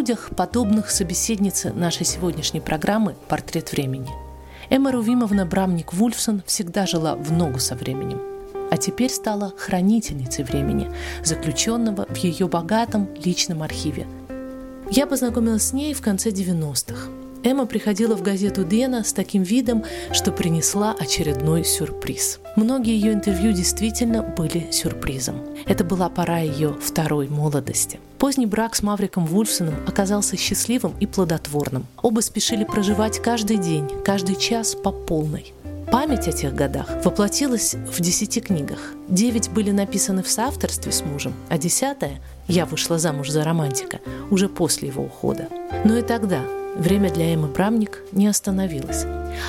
Людях, подобных собеседнице нашей сегодняшней программы «Портрет времени». Эмма Рувимовна Брамник-Вульфсон всегда жила в ногу со временем, а теперь стала хранительницей времени, заключенного в ее богатом личном архиве. Я познакомилась с ней в конце 90-х. Эмма приходила в газету «Дена» с таким видом, что принесла очередной сюрприз. Многие ее интервью действительно были сюрпризом. Это была пора ее второй молодости. Поздний брак с Мавриком Вульфсоном оказался счастливым и плодотворным. Оба спешили проживать каждый день, каждый час по полной. Память о тех годах воплотилась в десяти книгах. Девять были написаны в соавторстве с мужем, а десятая «Я вышла замуж за романтика» уже после его ухода. Но и тогда, Время для Эммы Брамник не остановилось.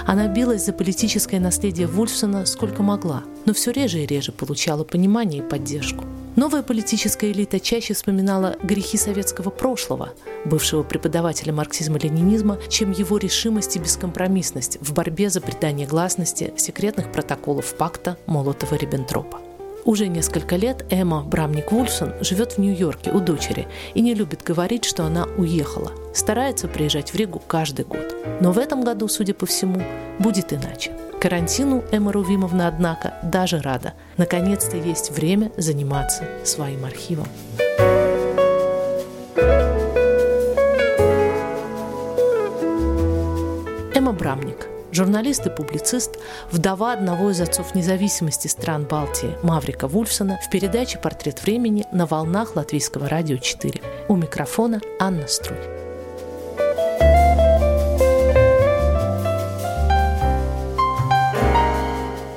Она билась за политическое наследие Вульфсона сколько могла, но все реже и реже получала понимание и поддержку. Новая политическая элита чаще вспоминала грехи советского прошлого, бывшего преподавателя марксизма-ленинизма, чем его решимость и бескомпромиссность в борьбе за придание гласности секретных протоколов пакта Молотова-Риббентропа. Уже несколько лет Эмма Брамник-Вульсон живет в Нью-Йорке у дочери и не любит говорить, что она уехала. Старается приезжать в Ригу каждый год. Но в этом году, судя по всему, будет иначе. Карантину Эмма Рувимовна, однако, даже рада. Наконец-то есть время заниматься своим архивом. Эмма Брамник Журналист и публицист, вдова одного из отцов независимости стран Балтии Маврика Вульфсона в передаче «Портрет времени» на волнах Латвийского радио 4. У микрофона Анна Струй.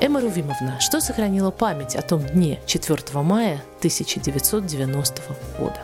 Эмма Рувимовна, что сохранила память о том дне 4 мая 1990 года?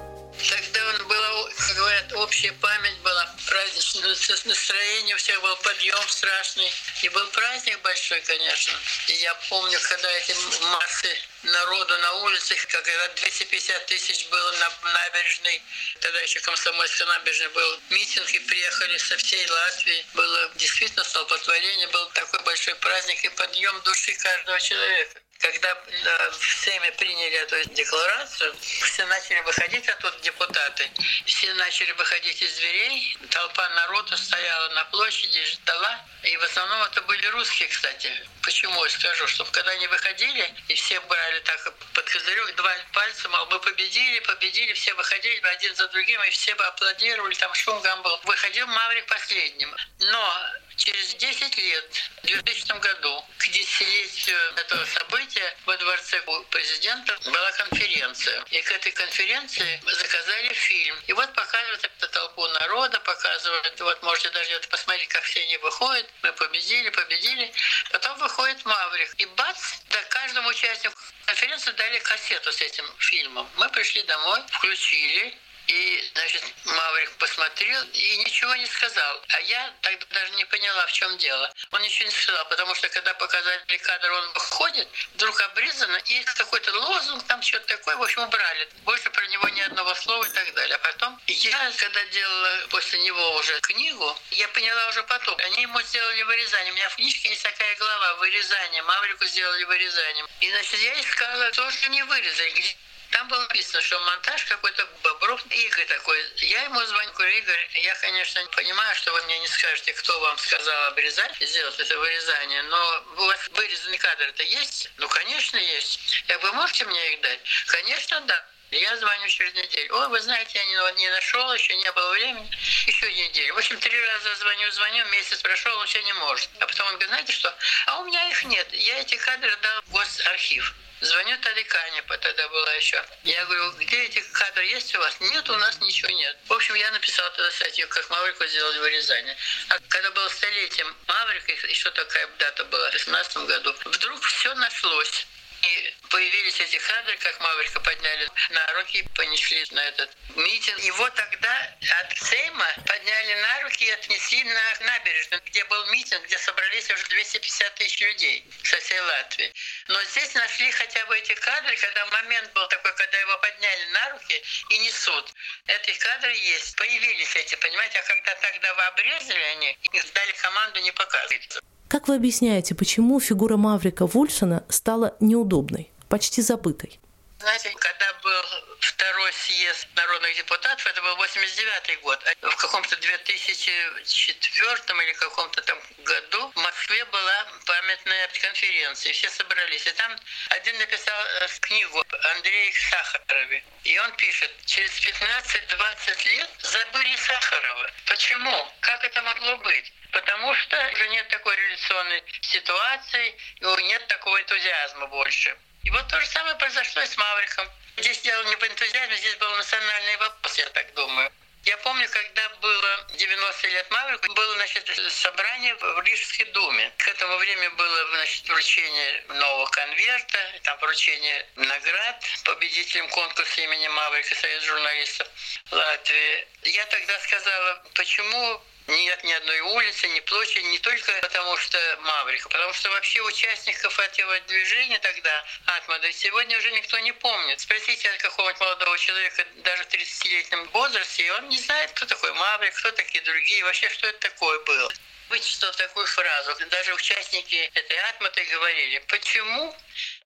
Настроение, у всех был подъем страшный. И был праздник большой, конечно. И я помню, когда эти массы народу на улицах, когда 250 тысяч было на набережной, тогда еще Комсомольская набережная был митинг, и приехали со всей Латвии. Было действительно столпотворение, был такой большой праздник и подъем души каждого человека. Когда э, в Сейме приняли эту декларацию, все начали выходить оттуда депутаты, все начали выходить из дверей, толпа народу стояла на площади, ждала, и в основном это были русские, кстати. Почему я скажу, чтобы когда они выходили, и все брали так под козырек, два пальца, мол, мы победили, победили, все выходили один за другим, и все бы аплодировали, там шум гам был. Выходил Маврик последним. Но через 10 лет, в 2000 году, к десятилетию этого события во дворце президента была конференция. И к этой конференции заказали фильм. И вот показывают эту толпу народа, показывают, вот можете даже это посмотреть, как все они выходят. Мы победили, победили. Потом выходит Маврик. И бац, да, каждому участнику конференции дали кассету с этим фильмом. Мы пришли домой, включили, и, значит, Маврик посмотрел и ничего не сказал. А я тогда даже не поняла, в чем дело. Он ничего не сказал, потому что когда показали кадр, он выходит, вдруг обрезано, и какой-то лозунг, там что-то такое, в общем, убрали. Больше про него ни одного слова и так далее. А потом я, когда делала после него уже книгу, я поняла уже потом. Они ему сделали вырезание. У меня в книжке есть такая глава «Вырезание». Маврику сделали вырезание. И, значит, я искала, тоже не вырезали. Там было написано, что монтаж какой-то Бобров, Игорь такой. Я ему звоню, говорю, Игорь, я, конечно, понимаю, что вы мне не скажете, кто вам сказал обрезать, сделать это вырезание, но у вас вырезанный кадр-то есть? Ну, конечно, есть. Я вы можете мне их дать? Конечно, да. Я звоню через неделю. Ой, вы знаете, я не, не нашел, еще не было времени. Еще неделю. В общем, три раза звоню, звоню, месяц прошел, он все не может. А потом он говорит, знаете что? А у меня их нет. Я эти кадры дал в госархив. Звоню Таликане, тогда была еще. Я говорю, где эти кадры есть у вас? Нет, у нас ничего нет. В общем, я написал тогда статью, как Маврику сделали в Рязани. А когда было столетие Маврика, еще такая дата была, в 2018 году, вдруг все нашлось. И появились эти кадры, как Маврика подняли на руки, и понесли на этот митинг. Его тогда от Сейма подняли на руки и отнесли на набережную, где был митинг, где собрались уже 250 тысяч людей со всей Латвии. Но здесь нашли хотя бы эти кадры, когда момент был такой, когда его подняли на руки и несут. Эти кадры есть. Появились эти, понимаете, а когда тогда вы обрезали они, и сдали команду не показывать. Как вы объясняете, почему фигура Маврика Вульсона стала неудобной, почти забытой? Знаете, когда был второй съезд народных депутатов, это был 89 год, а в каком-то 2004 или каком-то там году в Москве была памятная конференция, все собрались. И там один написал э, книгу Андрей Сахарове. И он пишет, через 15-20 лет забыли Сахарова. Почему? Как это могло быть? Потому что уже нет такой революционной ситуации, нет такого энтузиазма больше. И вот то же самое произошло и с Мавриком. Здесь дело не в энтузиазме, здесь был национальный вопрос, я так думаю. Я помню, когда было 90 лет Маврику, было значит, собрание в Рижской думе. К этому времени было значит, вручение нового конверта, там вручение наград победителям конкурса имени Маврика, Союз журналистов Латвии. Я тогда сказала, почему нет ни одной улицы, ни площади, не только потому что Маврика, потому что вообще участников этого движения тогда, Атмада, сегодня уже никто не помнит. Спросите какого-нибудь молодого человека, даже в 30-летнем возрасте, и он не знает, кто такой Маврик, кто такие другие, вообще, что это такое было вычислил такую фразу. Даже участники этой атматы говорили, почему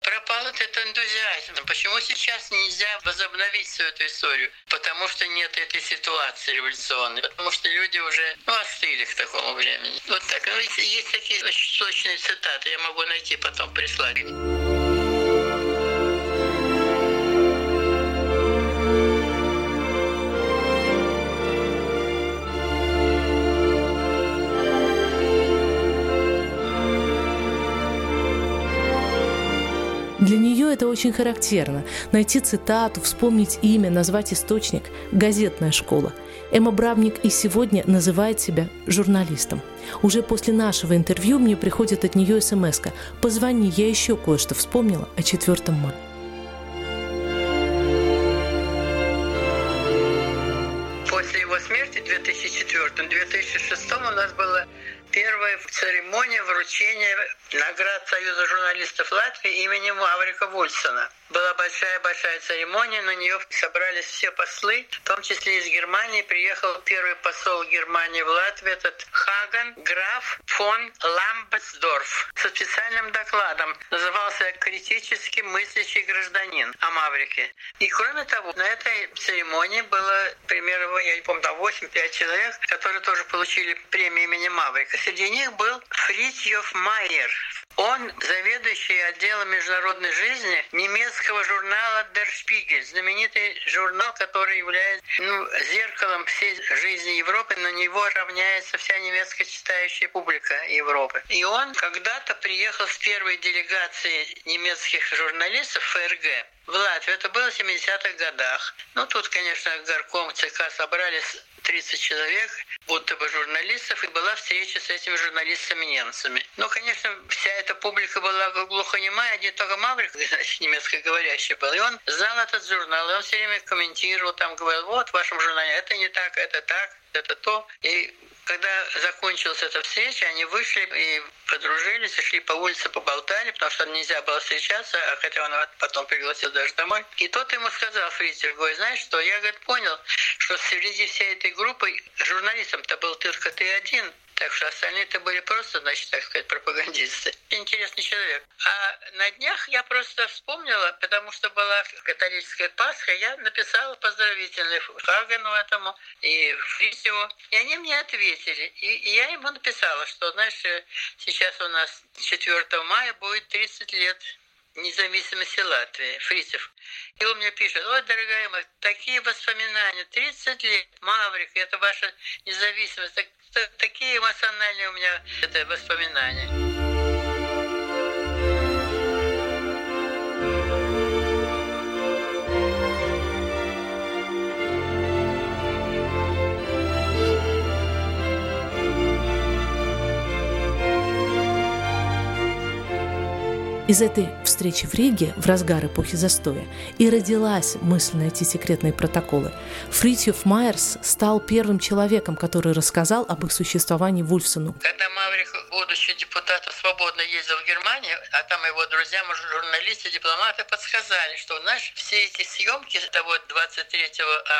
пропал этот энтузиазм, почему сейчас нельзя возобновить всю эту историю? Потому что нет этой ситуации революционной, потому что люди уже ну, остыли к такому времени. Вот так. Ну, есть такие очень точные цитаты, я могу найти потом прислать. Для нее это очень характерно. Найти цитату, вспомнить имя, назвать источник – газетная школа. Эмма Бравник и сегодня называет себя журналистом. Уже после нашего интервью мне приходит от нее смс -ка. «Позвони, я еще кое-что вспомнила о 4 мая». После его смерти в 2004-2006 у нас было первая церемония вручения наград Союза журналистов Латвии именем Маврика Вульсона. Была большая-большая церемония, на нее собрались все послы, в том числе из Германии. Приехал первый посол Германии в Латвию, этот Хаган граф фон Ламбетсдорф, со специальным докладом. Назывался «Критически мыслящий гражданин» о Маврике. И кроме того, на этой церемонии было примерно, я не помню, там 8-5 человек, которые тоже получили премию имени Маврика. Среди них был Фритьев Майер. Он заведующий отделом международной жизни немецкого журнала Der Spiegel, знаменитый журнал, который является ну, зеркалом всей жизни Европы, на него равняется вся немецкая читающая публика Европы. И он когда-то приехал с первой делегацией немецких журналистов ФРГ в Латвию. Это было в 70-х годах. Ну, тут, конечно, горком ЦК собрались 30 человек, будто бы журналистов, и была встреча с этими журналистами-немцами. Ну, конечно, вся эта публика была глухонемая, не только Маврик, значит, немецкоговорящий был. И он знал этот журнал, и он все время комментировал, там говорил, вот в вашем журнале это не так, это так, это то. И когда закончилась эта встреча, они вышли и подружились, шли по улице, поболтали, потому что нельзя было встречаться, а хотя он потом пригласил даже домой. И тот ему сказал, Фритер, говорит, знаешь что, я говорит, понял, что среди всей этой группы журналистом-то был только ты один. Так что остальные-то были просто, значит, так сказать, пропагандисты. Интересный человек. А на днях я просто вспомнила, потому что была католическая Пасха, я написала поздравительный Хагану этому и Фрисеву, и они мне ответили. И, я ему написала, что, знаешь, сейчас у нас 4 мая будет 30 лет независимости Латвии, Фрицев. И он мне пишет, ой, дорогая моя, такие воспоминания, 30 лет, Маврик, это ваша независимость, так, такие эмоциональные у меня это воспоминания. Из этой встречи в Риге в разгар эпохи застоя и родилась мысль найти секретные протоколы. Фритьев Майерс стал первым человеком, который рассказал об их существовании Вульфсону. Когда Маврик, будучи депутатом, свободно ездил в Германию, а там его друзья, журналисты, дипломаты подсказали, что, знаешь, все эти съемки того 23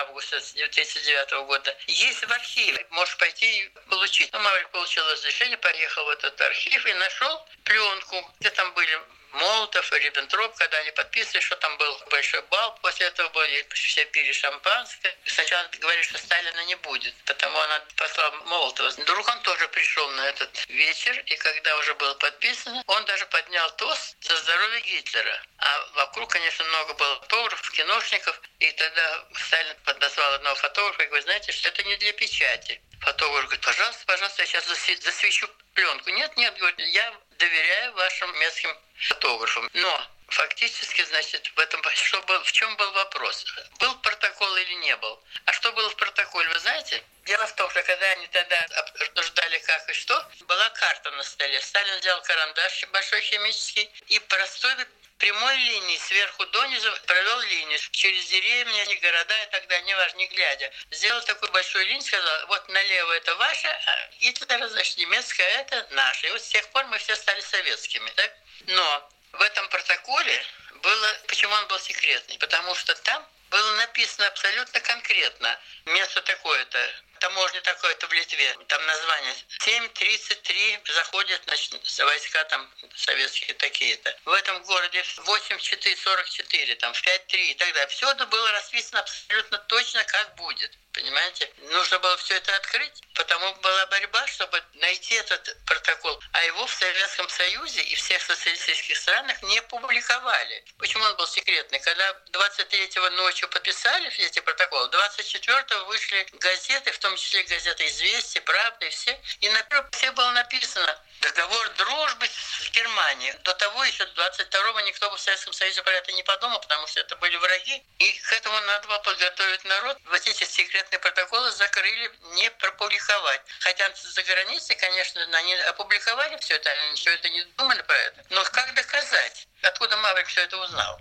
августа 1939 года есть в архиве. Можешь пойти и получить. Ну, Маврик получил разрешение, поехал в этот архив и нашел пленку, где там были Молотов и Риббентроп, когда они подписывали, что там был большой бал, после этого были, все пили шампанское. Сначала говорили, что Сталина не будет, потому она послала Молотова. Вдруг он тоже пришел на этот вечер, и когда уже было подписано, он даже поднял тост за здоровье Гитлера. А вокруг, конечно, много было фотографов, киношников, и тогда Сталин подозвал одного фотографа и говорит, знаете, что это не для печати. Фотограф говорит, пожалуйста, пожалуйста, я сейчас засвечу пленку. Нет, нет, говорит, я доверяю вашим местным фотографам. Но фактически, значит, в этом что был, в чем был вопрос? Был протокол или не был? А что было в протоколе, вы знаете? Дело в том, что когда они тогда обсуждали как и что, была карта на столе. Сталин взял карандаш большой химический и простой прямой линии сверху донизу провел линию через деревни, не города и так далее, неважно, не глядя. Сделал такую большую линию, сказал, вот налево это ваше, а Гитлера, значит, немецкая это наше. И вот с тех пор мы все стали советскими. Так? Но в этом протоколе было, почему он был секретный? Потому что там было написано абсолютно конкретно. Место такое-то, таможня такое-то в Литве, там название 7.33 заходят значит, войска там советские такие-то. В этом городе 8.4.44, там 5.3 и так далее. Все это было расписано абсолютно точно, как будет. Понимаете? Нужно было все это открыть, потому была борьба, чтобы найти этот протокол. А его в Советском Союзе и всех социалистических странах не публиковали. Почему он был секретный? Когда 23-го ночью подписали эти протоколы, 24-го вышли газеты, в том числе газета «Известия», «Правда» и все. И на первом было написано договор дружбы с Германией. До того еще 22-го никто в Советском Союзе про это не подумал, потому что это были враги. И к этому надо было подготовить народ. Вот эти секретные протоколы закрыли не пропубликовать. Хотя за границей, конечно, они опубликовали все это, они ничего это не думали про это. Но как доказать? Откуда Маврик все это узнал?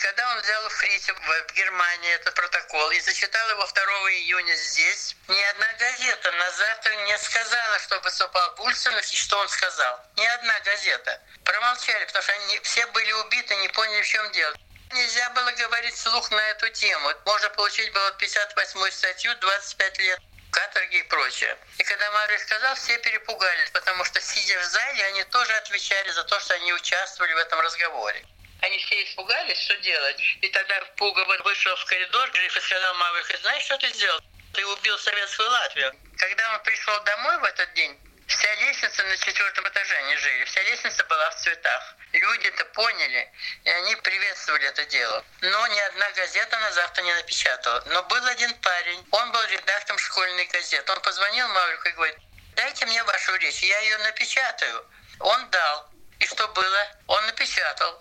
Когда он взял Фритив в Германии этот протокол и зачитал его 2 июня здесь, ни одна газета на завтра не сказала, что выступал Бульсон и что он сказал. Ни одна газета. Промолчали, потому что они все были убиты, не поняли, в чем дело. Нельзя было говорить слух на эту тему. Можно получить было 58 статью, 25 лет каторги и прочее. И когда Марли сказал, все перепугались, потому что, сидя в зале, они тоже отвечали за то, что они участвовали в этом разговоре. Они все испугались, что делать. И тогда Пугова вышел в коридор, и сказал Маврик, знаешь, что ты сделал? Ты убил советскую Латвию. Когда он пришел домой в этот день, Вся лестница на четвертом этаже они жили. Вся лестница была в цветах. Люди это поняли, и они приветствовали это дело. Но ни одна газета на завтра не напечатала. Но был один парень, он был редактором школьной газеты. Он позвонил Маврику и говорит, дайте мне вашу речь, я ее напечатаю. Он дал. И что было? Он напечатал.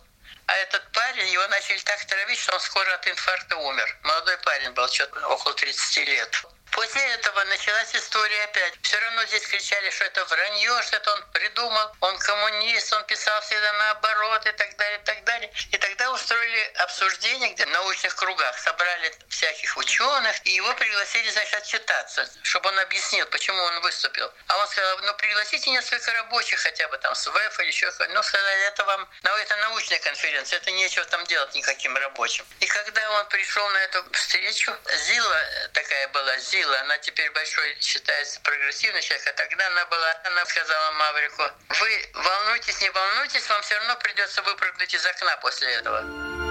А этот парень, его начали так травить, что он скоро от инфаркта умер. Молодой парень был, что-то около 30 лет. После этого началась история опять. Все равно здесь кричали, что это вранье, что это он придумал, он коммунист, он писал всегда наоборот и так далее, и так далее. И тогда устроили обсуждение, где в научных кругах собрали всяких ученых, и его пригласили, значит, отчитаться, чтобы он объяснил, почему он выступил. А он сказал, ну пригласите несколько рабочих хотя бы там с ВЭФ или еще Ну, сказали, это вам, ну, это научная конференция, это нечего там делать никаким рабочим. И когда он пришел на эту встречу, Зила такая была, Зила, сила, она теперь большой считается прогрессивный человек, а тогда она была, она сказала Маврику, вы волнуйтесь, не волнуйтесь, вам все равно придется выпрыгнуть из окна после этого.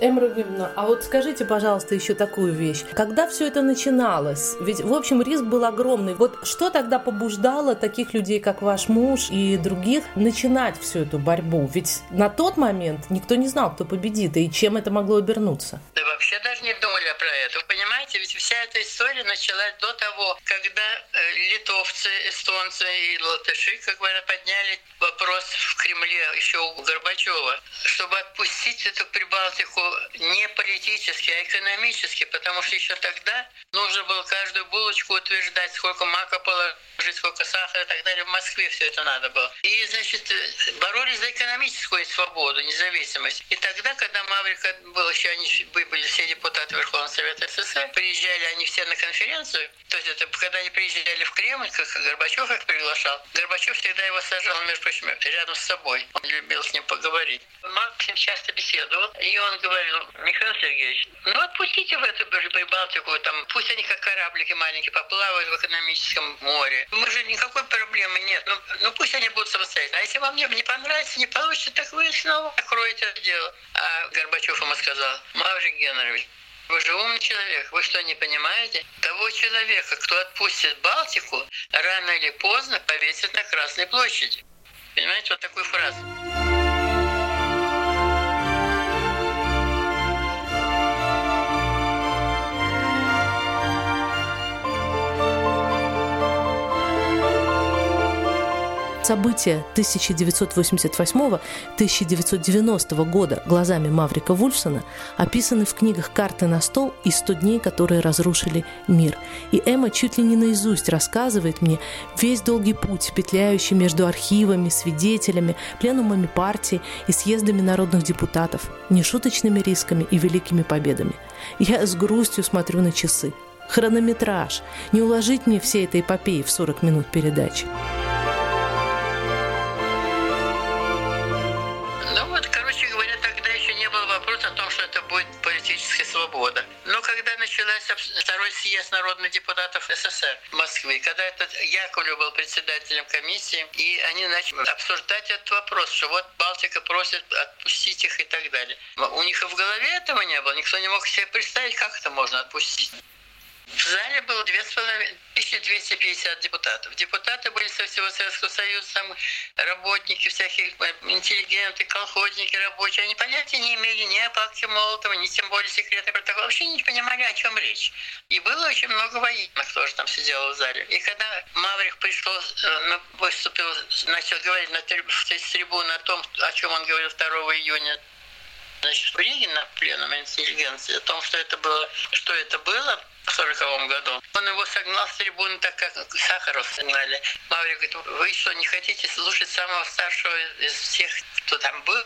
Эмра а вот скажите, пожалуйста, еще такую вещь. Когда все это начиналось? Ведь, в общем, риск был огромный. Вот что тогда побуждало таких людей, как ваш муж и других, начинать всю эту борьбу? Ведь на тот момент никто не знал, кто победит и чем это могло обернуться. Да вообще даже не думали про это. Вся эта история началась до того, когда э, литовцы, эстонцы и латыши, как говорят, подняли вопрос в Кремле еще у Горбачева, чтобы отпустить эту Прибалтику не политически, а экономически, потому что еще тогда нужно было каждую булочку утверждать, сколько мака положить, сколько сахара и так далее. В Москве все это надо было. И, значит, боролись за экономическую свободу, независимость. И тогда, когда Маврика был еще, они были все депутаты Верховного Совета СССР, приезжали они все на конференцию, то есть это когда они приезжали в Кремль, как Горбачев их приглашал, Горбачев всегда его сажал, между прочим, рядом с собой. Он любил с ним поговорить. Марк часто беседовал, и он говорил, Михаил Сергеевич, ну отпустите в эту Прибалтику, там, пусть они как кораблики маленькие поплавают в экономическом море. Мы же никакой проблемы нет. Ну, ну пусть они будут самостоятельно. А если вам не, не понравится, не получится, так вы снова откроете это дело. А Горбачев ему сказал, Маврик Геннадьевич, вы же умный человек, вы что, не понимаете? Того человека, кто отпустит Балтику, рано или поздно повесят на Красной площади. Понимаете, вот такую фразу. События 1988-1990 года глазами Маврика Вульфсона описаны в книгах «Карты на стол» и «100 дней, которые разрушили мир». И Эмма чуть ли не наизусть рассказывает мне весь долгий путь, петляющий между архивами, свидетелями, пленумами партии и съездами народных депутатов, нешуточными рисками и великими победами. Я с грустью смотрю на часы. Хронометраж. Не уложить мне все этой эпопеи в 40 минут передачи. Второй съезд народных депутатов СССР в Москве, когда этот Яковлев был председателем комиссии, и они начали обсуждать этот вопрос, что вот Балтика просит отпустить их и так далее. У них и в голове этого не было, никто не мог себе представить, как это можно отпустить. В зале было 1250 депутатов. Депутаты были со всего Советского Союза, работники, всякие э, интеллигенты, колхозники, рабочие. Они понятия не имели ни о пакте Молотова, ни тем более секретный протокол. Вообще не понимали, о чем речь. И было очень много военных тоже там сидело в зале. И когда Маврик пришел, э, выступил, начал говорить на трибуне о том, о чем он говорил 2 июня значит, в Риге на пленуме интеллигенции, о том, что это было, что это было, в сороковом году. Он его согнал с трибуны, так как Сахаров согнали. Маврик говорит, вы что, не хотите слушать самого старшего из всех, кто там был,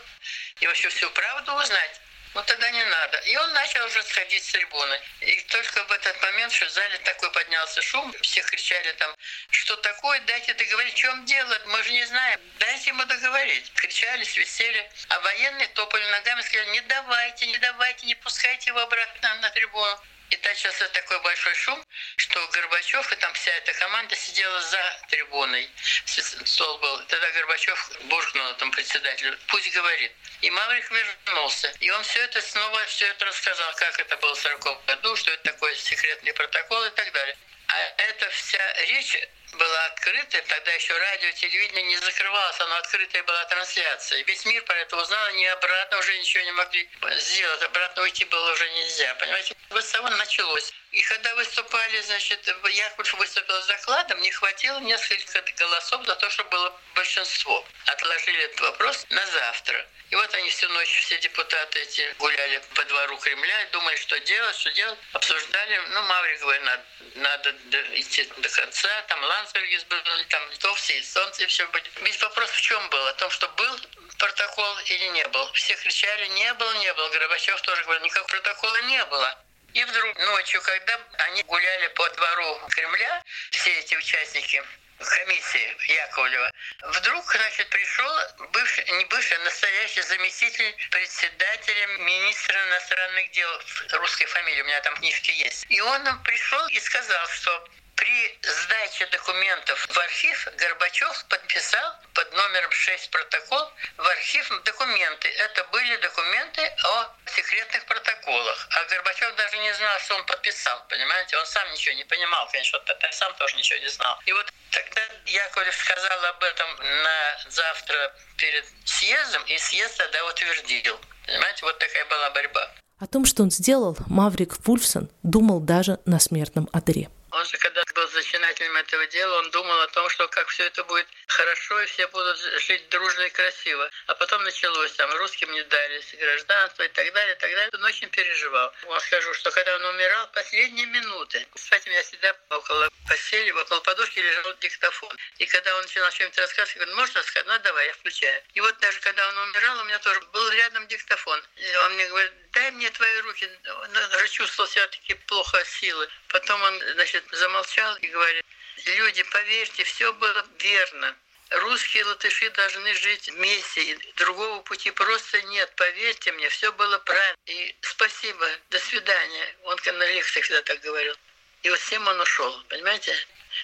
и вообще всю правду узнать? Ну тогда не надо. И он начал уже сходить с трибуны. И только в этот момент, что в зале такой поднялся шум, все кричали там, что такое, дайте договорить, в чем дело, мы же не знаем, дайте ему договорить. Кричали, свистели. А военные топали ногами, сказали, не давайте, не давайте, не пускайте его обратно на трибуну. И начался такой большой шум, что Горбачев и там вся эта команда сидела за трибуной. Стол был. Тогда Горбачев буркнул этому председателю, пусть говорит. И Маврик вернулся. И он все это снова все это рассказал, как это было в 40 году, что это такое секретный протокол и так далее. А эта вся речь была открыта, тогда еще радио, телевидение не закрывалось, оно открытая была трансляция. Весь мир про это узнал, они обратно уже ничего не могли сделать, обратно уйти было уже нельзя, понимаете? Вот с того началось. И когда выступали, значит, Яковлев выступил с докладом, не хватило несколько голосов за то, что было большинство. Отложили этот вопрос на завтра. И вот они всю ночь, все депутаты эти гуляли по двору Кремля, думали, что делать, что делать. Обсуждали, ну, Маврик говорит, надо, надо идти до конца, там Ландсбергис был, там литовцы, эстонцы, все были. Ведь вопрос в чем был? О том, что был протокол или не был. Все кричали, не было, не было. Горбачев тоже говорил, никакого протокола не было. И вдруг ночью, когда они гуляли по двору Кремля, все эти участники комиссии Яковлева, вдруг, значит, пришел бывший, не бывший, а настоящий заместитель председателя министра иностранных дел, русской фамилии, у меня там книжки есть. И он пришел и сказал, что при сдаче документов в архив Горбачев подписал под номером 6 протокол в архив документы. Это были документы о секретных протоколах. А Горбачев даже не знал, что он подписал, понимаете? Он сам ничего не понимал, конечно, он сам тоже ничего не знал. И вот тогда Яковлев сказал об этом на завтра перед съездом, и съезд тогда утвердил. Понимаете, вот такая была борьба. О том, что он сделал, Маврик Вульфсон думал даже на смертном одре. Он же, когда был зачинателем этого дела, он думал о том, что как все это будет хорошо, и все будут жить дружно и красиво. А потом началось, там, русским не дали гражданство и так далее, и так далее. Он очень переживал. Он скажу, что когда он умирал, последние минуты, кстати, у меня всегда около постели, около подушки лежал диктофон. И когда он начинал что-нибудь рассказывать, я говорю, можно сказать? Ну, давай, я включаю. И вот даже когда он умирал, у меня тоже был рядом диктофон. И он мне говорит, дай мне твои руки. Он даже чувствовал себя таки плохо силы. Потом он, значит, замолчал и говорит, люди, поверьте, все было верно. Русские латыши должны жить вместе, другого пути просто нет. Поверьте мне, все было правильно. И спасибо, до свидания. Он на лекциях всегда так говорил. И вот всем он ушел, понимаете?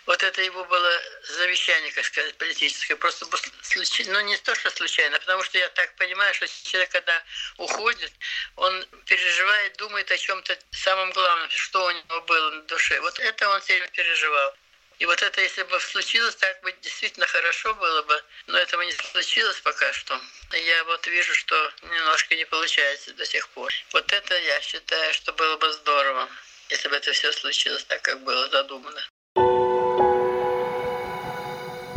Вот это его было завещание, как сказать, политическое. Просто случайно, ну не то, что случайно, потому что я так понимаю, что человек, когда уходит, он переживает, думает о чем-то самом главном, что у него было на душе. Вот это он сильно переживал. И вот это, если бы случилось, так бы действительно хорошо было бы, но этого не случилось пока что. Я вот вижу, что немножко не получается до сих пор. Вот это я считаю, что было бы здорово, если бы это все случилось так, как было задумано.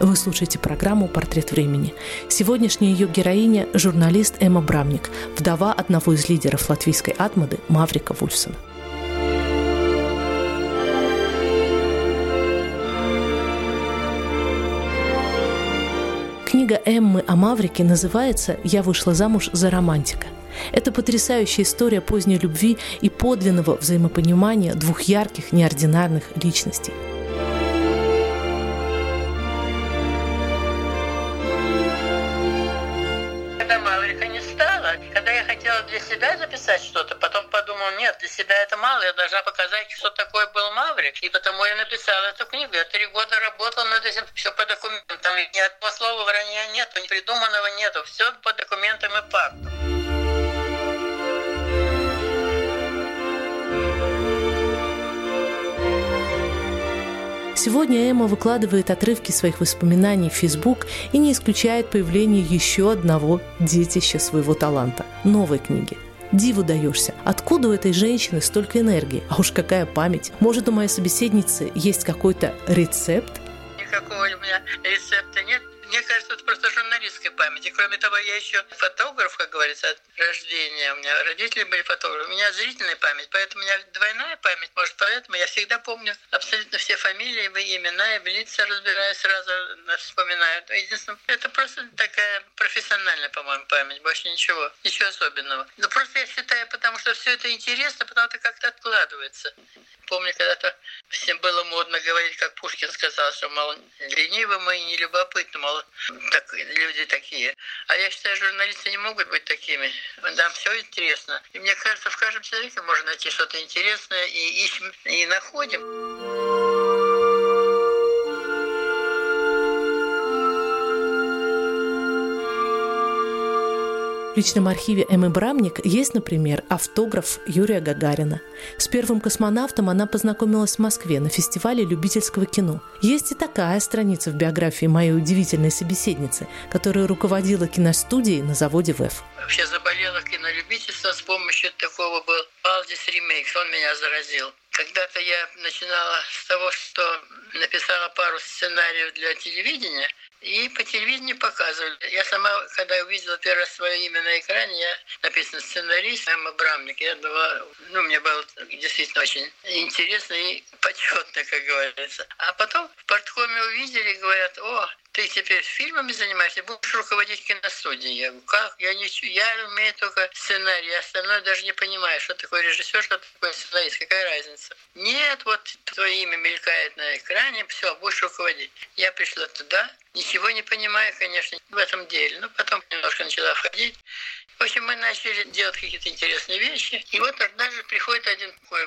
Вы слушаете программу «Портрет времени». Сегодняшняя ее героиня – журналист Эмма Брамник, вдова одного из лидеров латвийской атмады Маврика Вульфсона. Книга Эммы о Маврике называется «Я вышла замуж за романтика». Это потрясающая история поздней любви и подлинного взаимопонимания двух ярких, неординарных личностей – написать что-то. Потом подумал, нет, для себя это мало, я должна показать, что такое был Маврик. И потому я написала эту книгу. Я три года работал над этим, все по документам. Ни одного слова вранья нету, ни придуманного нету. Все по документам и фактам. Сегодня Эмма выкладывает отрывки своих воспоминаний в Facebook и не исключает появление еще одного детища своего таланта – новой книги – Диву даешься. Откуда у этой женщины столько энергии? А уж какая память. Может, у моей собеседницы есть какой-то рецепт? Никакого у меня рецепта нет. Мне кажется, это просто журналистская память. И кроме того, я еще фотограф, как говорится, от рождения. У меня родители были фотографы. У меня зрительная память, поэтому у меня двойная память. Может, поэтому я всегда помню абсолютно все фамилии, имена, и в лица разбираю, сразу вспоминаю. Единственное, это просто такая профессиональная, по-моему, память. Больше ничего. Ничего особенного. Но просто я считаю, потому что все это интересно, потому что как-то откладывается. Помню, когда-то всем было модно говорить, как Пушкин сказал, что, мол, ленивы мы и нелюбопытны, мол, так, люди такие. А я считаю, журналисты не могут быть такими. Нам все интересно. И мне кажется, в каждом человеке можно найти что-то интересное и ищем, и находим. Личном архиве Эммы Брамник есть, например, автограф Юрия Гагарина. С первым космонавтом она познакомилась в Москве на фестивале любительского кино. Есть и такая страница в биографии моей удивительной собеседницы, которая руководила киностудией на заводе ВЭФ. Вообще заболела кинолюбительство с помощью такого был Алдис Ремейкс, он меня заразил. Когда-то я начинала с того, что написала пару сценариев для телевидения – и по телевидению показывали. Я сама, когда увидела первое свое имя на экране, я написано сценарист Эмма Брамник. Я была, ну, мне было действительно очень интересно и почетно, как говорится. А потом в порткоме увидели, говорят, о, ты теперь фильмами занимаешься, будешь руководить киностудией. Я говорю, как? Я, не, я умею только сценарий, остальное даже не понимаю, что такое режиссер, что такое сценарист, какая разница. Нет, вот твое имя мелькает на экране, все, будешь руководить. Я пришла туда, ничего не понимаю, конечно, в этом деле. Но потом немножко начала ходить. В общем, мы начали делать какие-то интересные вещи. И вот однажды приходит один такой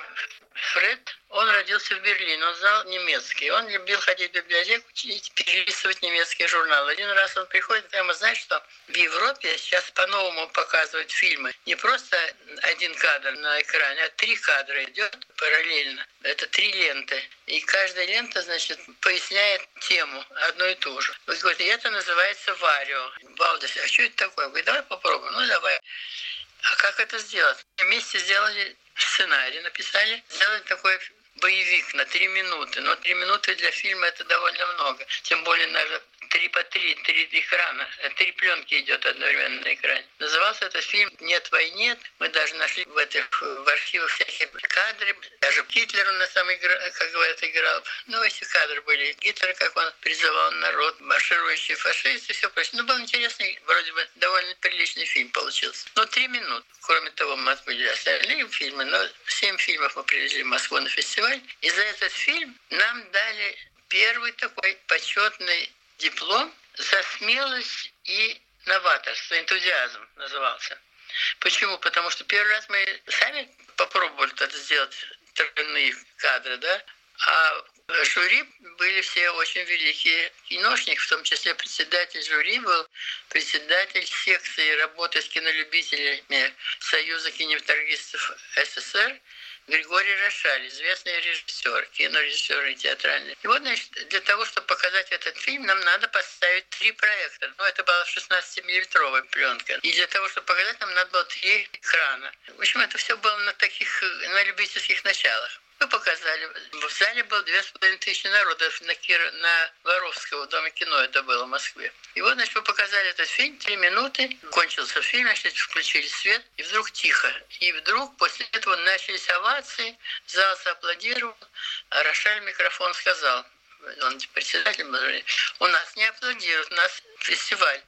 Фред, он родился в Берлине, он знал немецкий. Он любил ходить в библиотеку и перелистывать немецкие журналы. Один раз он приходит, ему знаешь что, в Европе сейчас по-новому показывают фильмы. Не просто один кадр на экране, а три кадра идет параллельно. Это три ленты. И каждая лента, значит, поясняет тему одну и ту же. Вот говорит, это называется варио. Балдес, а что это такое? Говорит, давай попробуем. Ну, давай. А как это сделать? Вместе сделали сценарий, написали, сделали такой боевик на три минуты. Но три минуты для фильма это довольно много. Тем более надо три по три, три экрана, э, три пленки идет одновременно на экране. Назывался этот фильм «Нет войны». Мы даже нашли в этих в архивах всякие кадры. Даже Гитлер у нас там играл, как говорят, играл. Ну, эти кадры были. Гитлер, как он призывал народ, марширующие фашисты, все прочее. Ну, был интересный, вроде бы довольно приличный фильм получился. Но три минуты. Кроме того, мы были остальные фильмы, но семь фильмов мы привезли в Москву на фестиваль. И за этот фильм нам дали первый такой почетный диплом за смелость и новаторство, энтузиазм назывался. Почему? Потому что первый раз мы сами попробовали это сделать, тройные кадры, да, а жюри были все очень великие киношники, в том числе председатель жюри был председатель секции работы с кинолюбителями Союза кинематографистов СССр Григорий Рошаль, известный режиссер, кинорежиссер и театральный. И вот, значит, для того, чтобы показать этот фильм, нам надо поставить три проекта. Ну, это была 16-миллиметровая пленка. И для того, чтобы показать, нам надо было три экрана. В общем, это все было на таких, на любительских началах. Мы показали. В зале было две с половиной тысячи народов на, Кир... на Воровского, в Доме кино это было в Москве. И вот, значит, мы показали этот фильм, три минуты, кончился фильм, значит, включили свет, и вдруг тихо. И вдруг после этого начались овации, зал зааплодировал, а Рошаль микрофон сказал, он председатель, у нас не аплодируют, у нас фестиваль.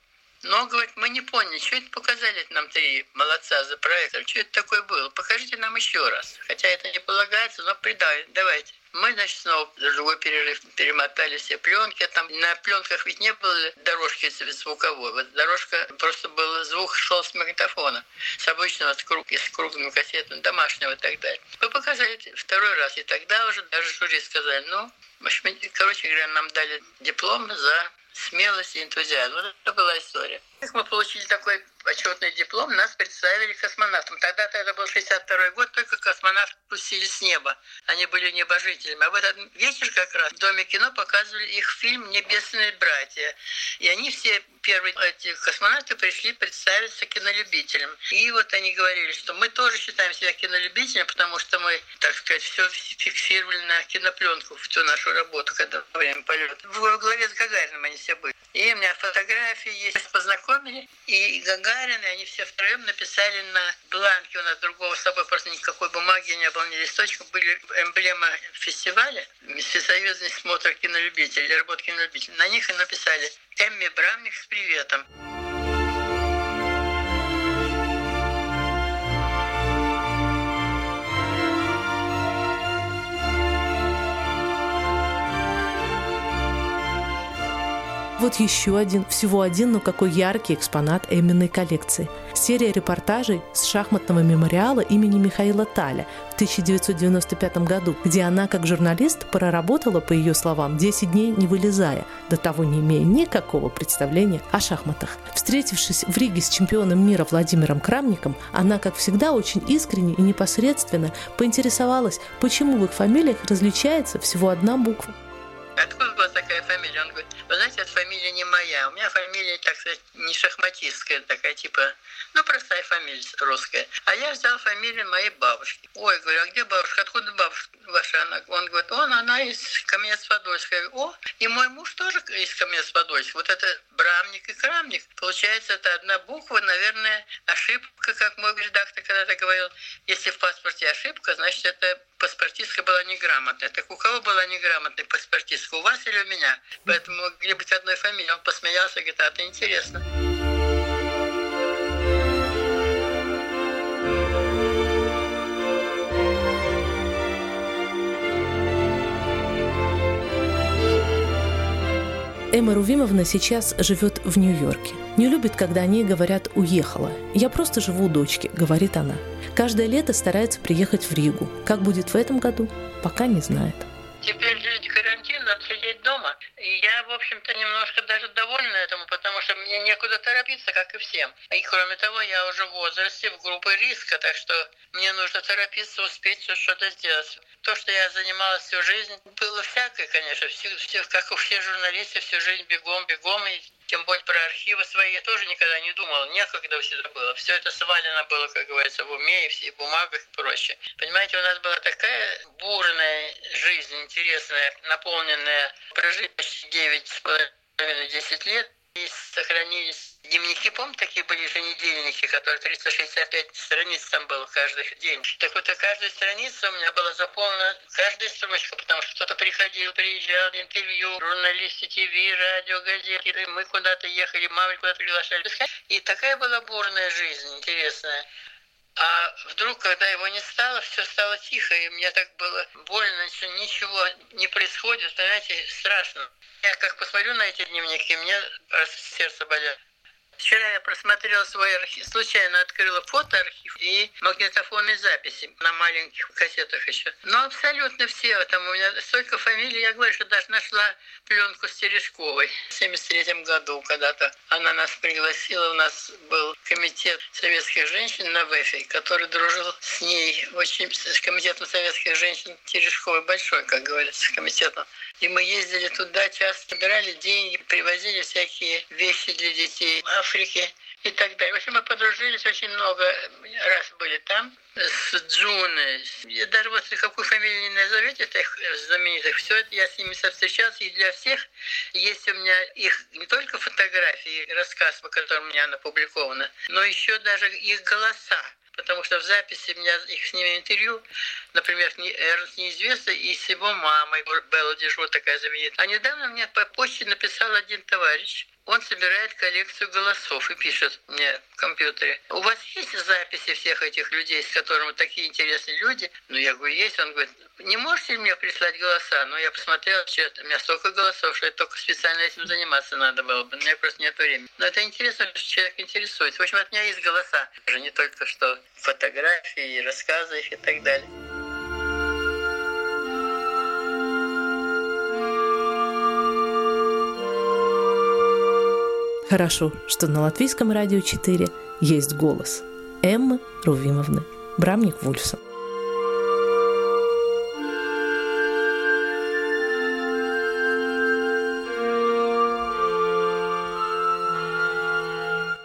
Но, говорит, мы не поняли, что это показали нам три молодца за проектом, что это такое было. Покажите нам еще раз. Хотя это не полагается, но придавайте, давайте. Мы, значит, снова другой перерыв перемотали все пленки. Там на пленках ведь не было дорожки звуковой. Вот дорожка просто был звук шел с магнитофона. С обычного, с, круг, с круглым кассетом, домашнего и так далее. Мы показали второй раз. И тогда уже даже жюри сказали, ну, в общем, короче говоря, нам дали диплом за смелость и энтузиазм. Вот это была история. Мы получили такой почетный диплом, нас представили космонавтам. Тогда-то это был 62 год, только космонавты пустили с неба. Они были небожителями. А в этот вечер как раз в Доме кино показывали их фильм «Небесные братья». И они все, первые эти космонавты, пришли представиться кинолюбителям. И вот они говорили, что мы тоже считаем себя кинолюбителями, потому что мы, так сказать, все фиксировали на кинопленку всю нашу работу, когда во время полета. В главе с Гагарином они все были. И у меня фотографии есть, познакомили. И Гагарин, и они все втроем написали на бланке, у нас другого с собой просто никакой бумаги не было, ни листочка, были эмблема фестиваля, всесоюзный смотр кинолюбителей, работа кинолюбителей. На них и написали «Эмми Брамник с приветом». Вот еще один, всего один, но какой яркий экспонат Эминой коллекции. Серия репортажей с шахматного мемориала имени Михаила Таля в 1995 году, где она, как журналист, проработала, по ее словам, 10 дней не вылезая, до того не имея никакого представления о шахматах. Встретившись в Риге с чемпионом мира Владимиром Крамником, она, как всегда, очень искренне и непосредственно поинтересовалась, почему в их фамилиях различается всего одна буква. Откуда у вас такая фамилия? Он говорит, вы знаете, эта фамилия не моя. У меня фамилия, так сказать, не шахматистская, такая типа, ну, простая фамилия русская. А я взял фамилию моей бабушки. Ой, говорю, а где бабушка? Откуда бабушка ваша? Она, он говорит, он, она из Каменец-Подольска. О, и мой муж тоже из Каменец-Подольска. Вот это Брамник и Крамник. Получается, это одна буква, наверное, ошибка, как мой редактор когда-то говорил. Если в паспорте ошибка, значит, это паспортистка была неграмотная. Так у кого была неграмотная паспортистка? У вас или у меня? Поэтому могли быть одной фамилии. Он посмеялся, говорит, а это интересно. Эмма Рувимовна сейчас живет в Нью-Йорке. Не любит, когда о ней говорят «уехала». «Я просто живу у дочки», — говорит она. Каждое лето старается приехать в Ригу. Как будет в этом году, пока не знает. Теперь жить карантин, надо сидеть дома. И я, в общем-то, немножко даже довольна этому, потому что мне некуда торопиться, как и всем. И кроме того, я уже в возрасте, в группе риска, так что мне нужно торопиться, успеть все что-то сделать. То, что я занималась всю жизнь, было всякое, конечно, все, все, как у всех журналистов, всю жизнь бегом, бегом, и тем более про архивы свои я тоже никогда не думал, некогда всегда было. Все это свалено было, как говорится, в уме и в бумагах и прочее. Понимаете, у нас была такая бурная жизнь, интересная, наполненная, прожить почти 9 с половиной 10 лет, и сохранились дневники, помните, такие были еженедельники, которые 365 страниц там было каждый день. Так вот, каждая страница у меня была заполнена, каждая строчка, потому что кто-то приходил, приезжал, интервью, журналисты, ТВ, радио, газеты, мы куда-то ехали, мамы куда-то приглашали. И такая была бурная жизнь, интересная. А вдруг, когда его не стало, все стало тихо, и мне так было больно, что ничего не происходит, знаете, страшно. Я как посмотрю на эти дневники, мне сердце болит. Вчера я просмотрела свой архив, случайно открыла фотоархив и магнитофонные записи на маленьких кассетах еще. Но абсолютно все, там у меня столько фамилий, я говорю, что даже нашла пленку с Терешковой в 73 году когда-то. Она нас пригласила, у нас был комитет советских женщин на ВЭФе, который дружил с ней, очень с комитетом советских женщин Терешковой большой, как говорится, комитетом. И мы ездили туда, часто собирали деньги, привозили всякие вещи для детей в Африке и так далее. В общем, мы подружились очень много раз были там с Джуной. Я даже вот какую фамилию не назовете, этих знаменитых, все это я с ними встречался, и для всех есть у меня их не только фотографии, рассказ, по которому у меня опубликовано, но еще даже их голоса потому что в записи у меня их с ними интервью, например, Эрнст неизвестный и с его мамой, Белла Дежо такая знаменитая. А недавно мне по почте написал один товарищ, он собирает коллекцию голосов и пишет мне в компьютере. У вас есть записи всех этих людей, с которыми такие интересные люди? Ну, я говорю, есть. Он говорит, не можете мне прислать голоса? Ну, я посмотрел, что у меня столько голосов, что только специально этим заниматься надо было бы. У меня просто нет времени. Но это интересно, что человек интересуется. В общем, от меня есть голоса. Уже не только что фотографии, рассказы и так далее. Хорошо, что на Латвийском радио 4 есть голос Эммы Рувимовны Брамник-Вульфсон.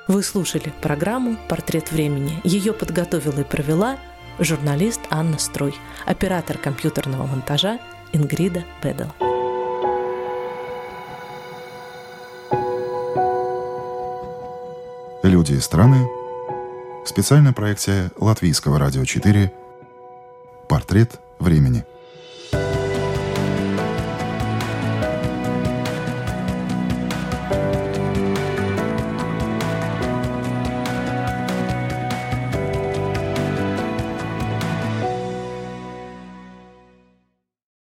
Вы слушали программу «Портрет времени». Ее подготовила и провела журналист Анна Строй, оператор компьютерного монтажа Ингрида Бедел. Люди и страны. Специальная проекция Латвийского радио 4. Портрет времени.